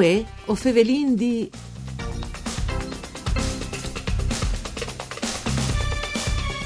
Uè, o fevelin di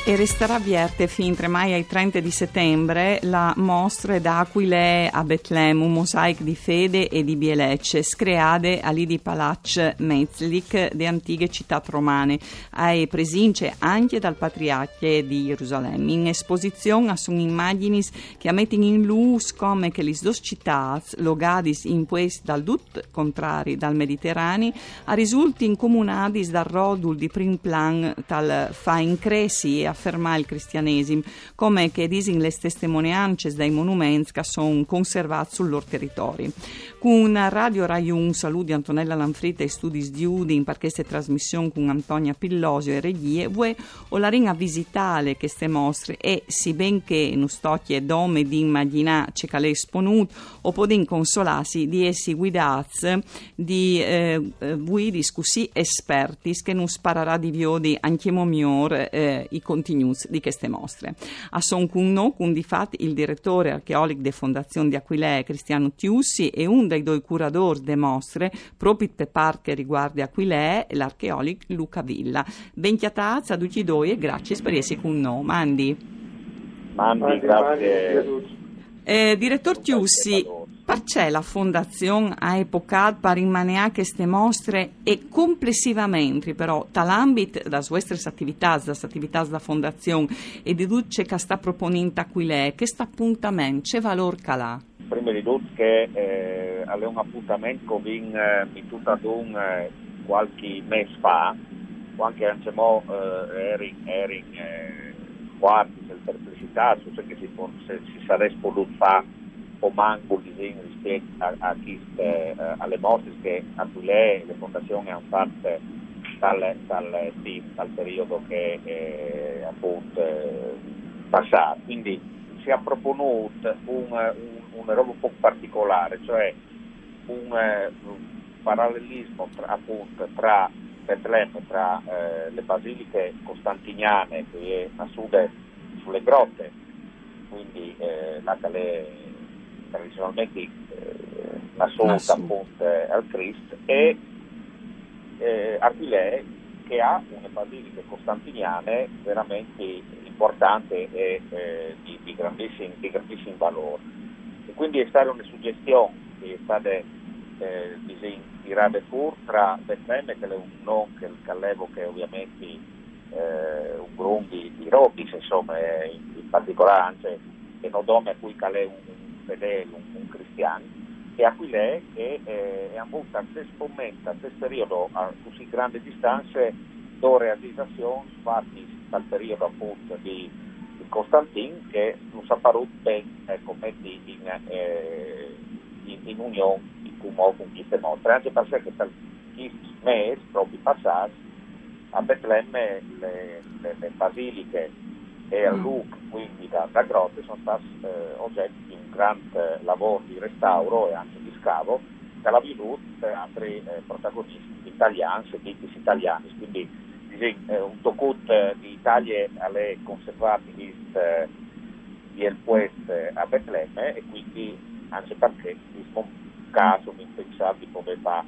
E resterà aperta fin tra mai ai 30 di settembre la mostra d'Aquile a Betlemme, un mosaico di fede e di bielecce, screate lì di Palac Metzlik di antiche città romane, e presince anche dal patriarca di Gerusalemme. In esposizione sono immagini che mettono in luce come che le due città, logadis in quest dal dut contrari dal Mediterraneo, a risulti incomunati dal rodul di prim plan tal fa incresi e affermare il cristianesimo, come che disin le testimonianze dai monumenti che sono conservati sul loro territorio. Con Radio Rai 1 saluti Antonella Lanfrita e studi di Udin per questa trasmissione con Antonia Pillosio e Regie, vuoi o la ringa visitare queste mostre e si benché non stocchie dome di immaginare c'è che esponut o podin consolarsi di essi guidati di eh, voi discussi esperti che non sparerà di viodi anche miglior eh, i contenuti news di queste mostre. A Son Cunno, con di fatto il direttore archeologico della Fondazione di Aquilea, Cristiano Tiussi, e uno dei due curatori delle mostre, proprio per parte riguarda Aquilea, l'archeologo Luca Villa. Ben chiatazza a tutti e due e grazie per essere con noi. Mandi. Mandi, grazie. Eh, direttor Tiussi, perché la Fondazione ha epocato per rimanere queste mostre e complessivamente però dall'ambito delle vostre attività, delle attività della Fondazione e tutto che sta proponendo qui lei, questo appuntamento, che valore calà? Prima di tutto che eh, un appuntamento che eh, mi tutto un eh, qualche mese fa, quando anche mo, eh, eri, eri eh, quarti perplessità su che si, si sarebbe potuto fare o manco il disegno rispetto a, a chi, eh, alle mostre che a cui lei le fondazioni hanno fatto dal, dal, sì, dal periodo che è appunto eh, passato. Quindi si è proponuto un, un, una roba un po' particolare, cioè un, un parallelismo tra, appunto tra Betlemme, tra eh, le basiliche costantiniane che è a sud sulle grotte, quindi eh, la Calais tradizionalmente eh, assoluta appunto al Christ e eh, Archilè che ha una basilica costantiniane veramente importante e eh, di, di, grandissimo, di, grandissimo, valore. E quindi è stata una suggestione che è stata eh, tirata fuori tra Betlemme, che è un nome che il Callevo che ovviamente eh, un grumbi di Robis, insomma, in, in particolare anche un nome a cui Calè un fedele, un, un cristiano, e Aquilè che eh, è avuta a questo momento, a questo periodo, a così grandi distanze, due realizzazioni fatte dal periodo appunto di, di Costantin che non saprò bene ecco, metti in, eh, in, in unione in con queste mostre, anche perché per questi mesi proprio passati a Betlemme le, le, le basiliche e a mm. Luc, quindi da, da grotte, sono stati eh, oggetto di un grande lavoro di restauro e anche di scavo. Che l'ha venuto per altri eh, protagonisti italiani, tipici italiani, quindi eh, un tocut di Italia alle conservate eh, di El Puest a Betlemme e quindi anche perché un caso mi pensavo di poter fare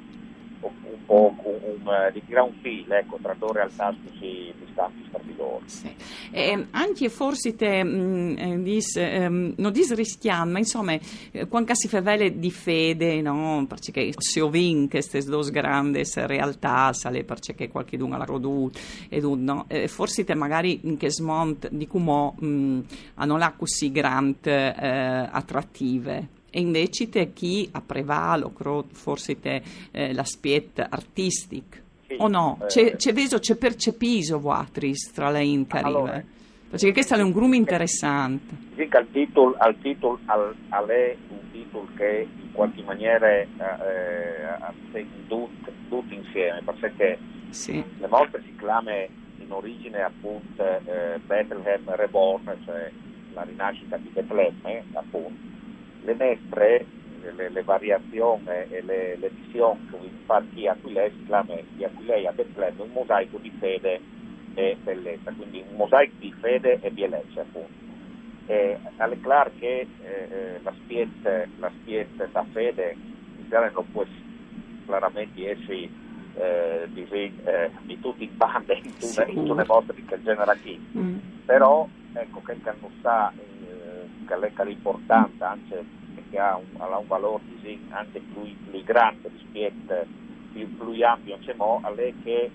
un po' un, eh, di un filo ecco, tra due realtà così distanti tra di loro. Sì. Eh, anche forse te, mm, eh, dis, eh, non disrischiamo, ma insomma, eh, quando si fa vele di fede, no? perché si ovin queste due grandi realtà, sale perché qualcuno l'ha un, no? eh, forse te magari in che smont di come mm, hanno là così grandi eh, attrattive e invece te chi a prevalo, forse te eh, l'aspetto artistico. Sì, o no? Eh, c'è, c'è veso, c'è percepiso vuatris tra le incarive? Allora, perché questo è un grumo interessante. Sì, al titolo, al titolo al, è un titolo che in qualche maniera eh, eh, tutto insieme, perché sì. le mostre si chiama in origine appunto eh, Bethlehem Reborn, cioè la rinascita di Betlemme, appunto, le mestre, le, le variazioni e le, le visioni che infatti Aquilei si chiama di Aquilei a Betlemme un mosaico di fede e bellezza, quindi un mosaico di fede e bellezza appunto. E è chiaro che eh, la spietta la spiet da fede non può chiaramente essi eh, di, eh, di tutti in banda in tutte, in tutte le mostre che genera chi mm. però ecco che non sta eh, che l'importanza anche che ha un, ha un valore di, anche più, più grande rispetto più, più ampio diciamo, a lei che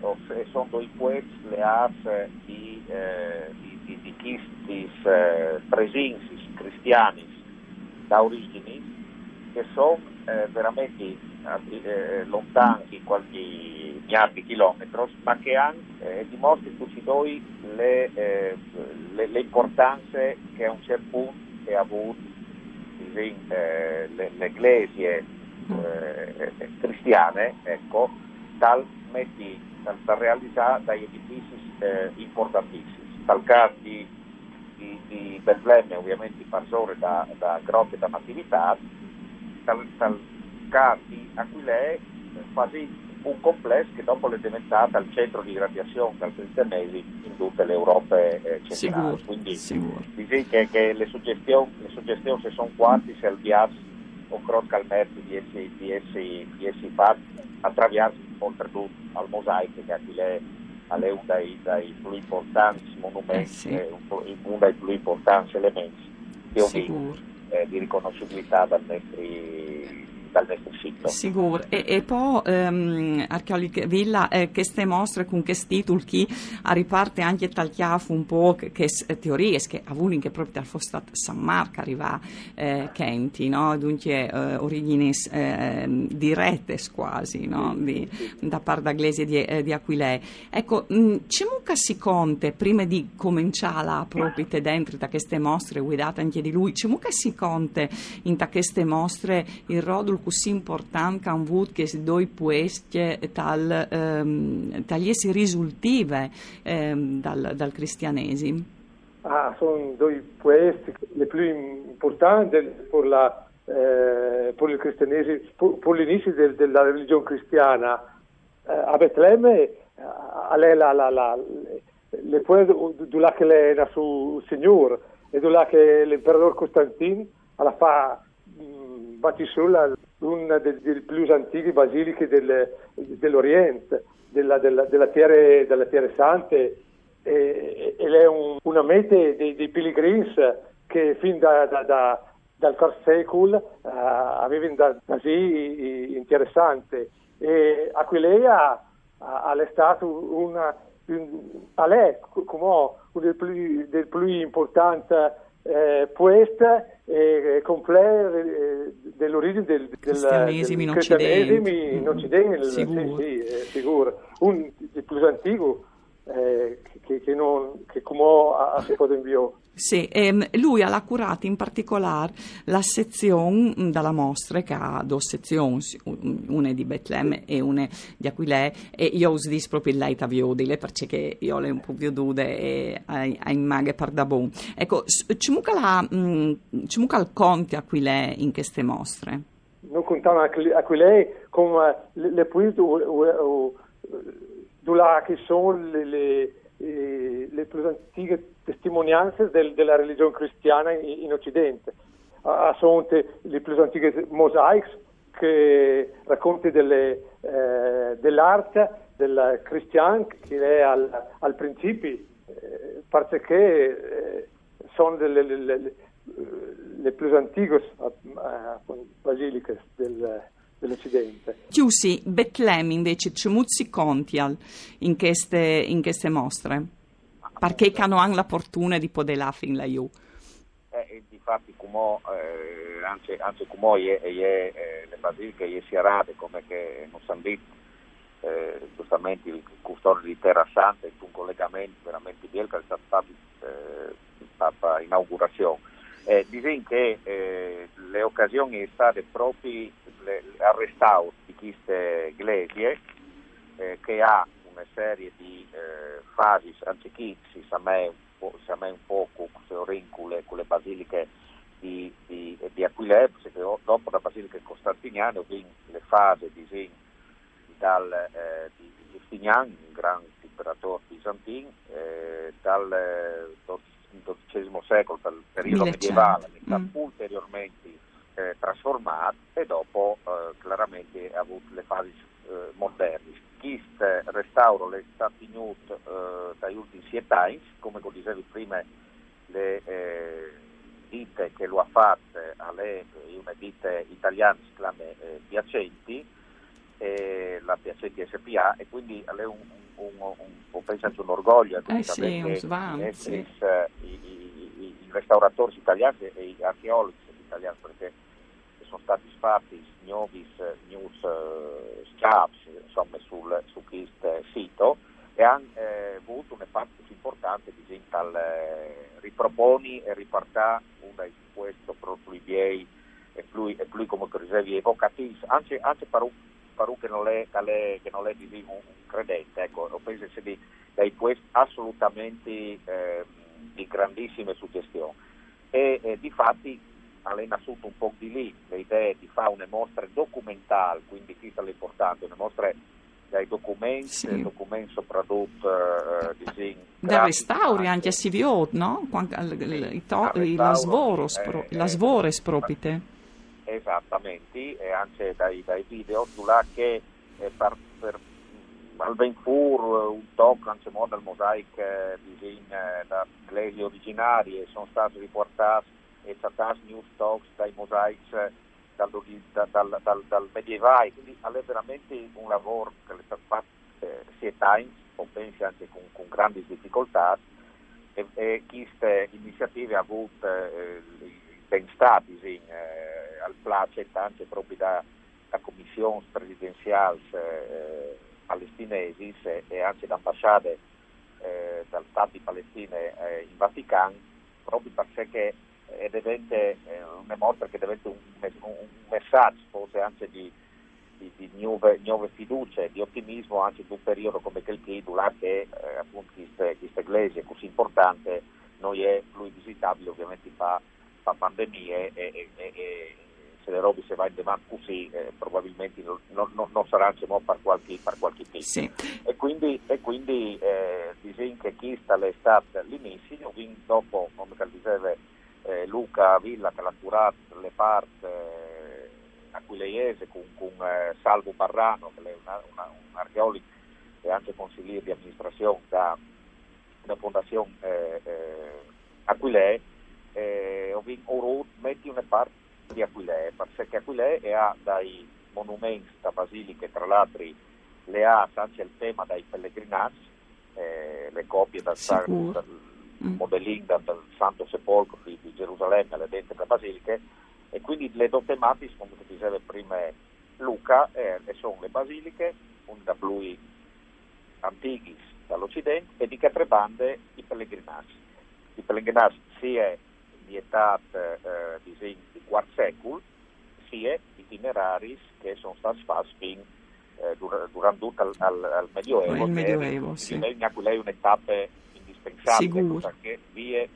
oh, sono poeti le ars di, eh, di, di, chistis eh, presensis cristiani da origini che sono eh, veramente eh, lontani qualche miliardi di chilometri, ma che hanno eh, dimostrano tutti noi le, eh, le, le, importanze che a un certo punto ha avuto eh, le, le iglesie eh, cristiane ecco, dal, metti, dal, da realizzare dagli edifici eh, importantissimi. Dal caso di, di, Betlemme ovviamente parzono da, da grotte da natività, dal, dal caso di Aquilè quasi un complesso che dopo è diventato il centro di radiazione dal cristianesimo in tutte le Europe eh, centrali. Quindi sicuro. che, che le suggestioni, le suggestioni se sono quanti se il viaggio o calmerti di essi, di essi, di essi fatti attraverso oltretutto al mosaico che Aquilè è uno dei, dei, più importanti monumenti, eh sì. eh, uno dei più importanti elementi che ho visto eh, di riconoscibilità dal nostri nostro sito. Sicuro. E, e poi, ehm, Archeologica Villa, eh, queste mostre con questi titoli che a riparte anche tagliato un po' che, che teorie che a Vulin che proprio dal Fostat San Marco arriva eh, Kenti, no? Dunque eh, origini eh, dirette quasi, no? di, da parte da Glesi di, eh, di Aquilei. Ecco, mh, c'è mucca si conte prima di cominciare la proprio dentro da queste mostre guidate anche di lui, c'è mucca si conte in queste mostre il rodul così importante che hanno avuto questi due poesti tal, ehm, tagliesi risultive ehm, dal, dal cristianesimo? Ah, sono due poesti le più importanti per, la, eh, per il cristianesimo, per, per l'inizio del, della religione cristiana. Eh, a Betlemme, eh, la, la, la, le poeti dove è nato il Signore e dove l'imperatore Costantino alla fa Batisula, una delle più antiche basiliche del, dell'Oriente, della, della, della, terre, della terre sante, e, ed è un, una mete dei, dei pilgrims che fin da, da, da, dal IV secolo uh, da, da sì interessante. E Aquileia è stato una, un, è come uno dei più, del più importanti eh, poeta completo eh, dell'origine del, del cristianesimo in Occidente, in Occidente sicuro. Sì, sì, eh, sicuro. un del più antico eh, che, che, non, che come ha, si può inviare sì, ehm, lui ha curato in particolare la sezione della mostra che ha due sezioni, una di Betlemme e una di Aquilè e io uso dis proprio lei taviodile perché io le un po' più dude e in maghe per da bon. Ecco, ci muca mm, il conti Aquilè in queste mostre? Non contiamo Aquilè come le, le poesie che sono le, le eh, le più antiche testimonianze del, della religione cristiana in, in Occidente. A, sono le più antiche mosaici che racconti delle, eh, dell'arte del cristiano che è al, al principio, eh, perché eh, sono delle, le, le, le, più antiche eh, basiliche del, dell'Occidente. Chiusi, Betlemme invece molti contial in queste, in queste mostre, perché hanno anche la fortuna di poter fin la io. Eh, difatti, come eh, anche, anche come è, è, le basiliche si arade, come che non sanno detto, eh, giustamente il custode di Terra Santa è un collegamento veramente bello che è stato fatto eh, inaugurazione. Eh, dicono che eh, le occasioni sono state proprio al restauro di queste iglesie eh, che ha una serie di eh, fasi antichissime, a me un po' con le, con le basiliche di, di, di perché dopo la basilica costantiniana le fasi di, dal, eh, di Giustinian, un grande imperatore bizantino, eh, dal XII eh, secolo, dal periodo medievale, mm. ulteriormente eh, trasformato e dopo eh, chiaramente ha avuto le fasi eh, moderne. Questo restauro è stato tenuto eh, dagli ultimi sette anni, come dicevi prima, le eh, ditte che lo ha fatto, alle una ditte italiane si chiama eh, Piacenti, la Piacenti SPA, e quindi è un, un, un, un, penso un orgoglio eh sì, un svan, sì. i, i, i, restauratori italiani e gli archeologi italiani, perché sono stati fatti nuovi news uh, scraps insomma, sul, su questo sito e hanno eh, avuto un impatto importante di tal eh, riproponi e ripartà una di questo proprio i miei e più, e come dicevi evocativi anche, anche per un per che non è, che non è di un, credente ecco, penso sia di, di questo assolutamente eh, di grandissime suggestioni e, e di fatti è nasciuto un po' di lì le idee di fare una mostra documentale, quindi qui sta l'importante, una mostra dai documenti, sì. documenti soprattutto uh, di da restauri anche a CVO, no? la Svores, eh, la Svores propite. Esattamente, e anche dai, dai video, là che eh, per, per al Benfur un tocco anche modo al mosaico eh, disegna da ecclesi originari e sono stati riportati e Satas News Talks dai mosaici dal, dal, dal, dal medievale, quindi è veramente un lavoro che è stato fatto eh, sia Times, o pensi anche con, con grandi difficoltà, e, e queste iniziative ha avuto eh, ben stati sì, eh, al placet anche proprio da, da commissioni presidenziali eh, palestinesi e anche da ambasciate eh, dal Stato di Palestina eh, in Vaticano, proprio perché e diventa eh, una mostra che diventa un, un, messaggio forse anche di, di, di nuove, nuove, fiducie, di ottimismo anche in un periodo come quel che eh, appunto questa iglesia così importante non è più visitabile ovviamente fa, fa pandemie e, e, e, se le robe si va in demand così eh, probabilmente non, non, non saranno per qualche, per qualche tempo sì. e quindi, e quindi eh, disegno che questa è stata l'inizio quindi dopo come diceva eh, Luca Villa che l'ha curato le parti eh, aquileiese con, con eh, Salvo Barrano che è una, una, un archeologo e anche consigliere di amministrazione da, da Fondazione eh, eh, metti una parte di Aquilee perché Aquilee ha dai monumenti da basiliche tra l'altro le ha anche il tema dai pellegrinaggi eh, le copie dal, dal, mm. modellino dal Santo Sepolcro di, di Gerusalemme alle dentro delle basiliche e quindi le due tematiche, come diceva prima Luca, eh, sono le basiliche, un da lui antichi dall'Occidente e di che tre bande i pellegrinaggi. I pellegrinaggi sia di età eh, di, di quarto secolo, sia itinerari che sono stati fatti fin eh, durante tutto il, al, al Medioevo. Il Medioevo, sì. Lei, lei un'etapa indispensabile Sigur. perché vie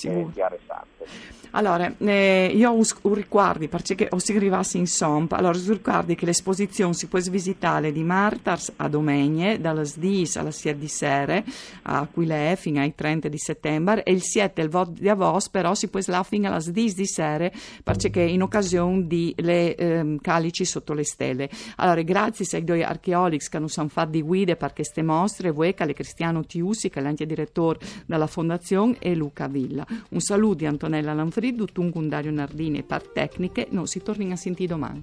bande interessante. Allora, eh, io ho ricordi, perché ho si arrivasse in Somp, allora ho ricordi che l'esposizione si può visitare di Martars a Domegne, dalle 10 alla 7 di sera, a Quilè, fino ai 30 di settembre, e il 7 il voto di Avos, però si può là fino alle 10 di sera, perché in occasione di le eh, calici sotto le stelle. Allora, grazie ai due archeologi che hanno fatto di guide per queste mostre, voi, che Cristiano Tiusi, che è l'antedirettore della Fondazione, e Luca Villa. Un saluto di Antonella Lanfridu, Tungundario Nardini e Part Tecniche, non si torni a sentire domani.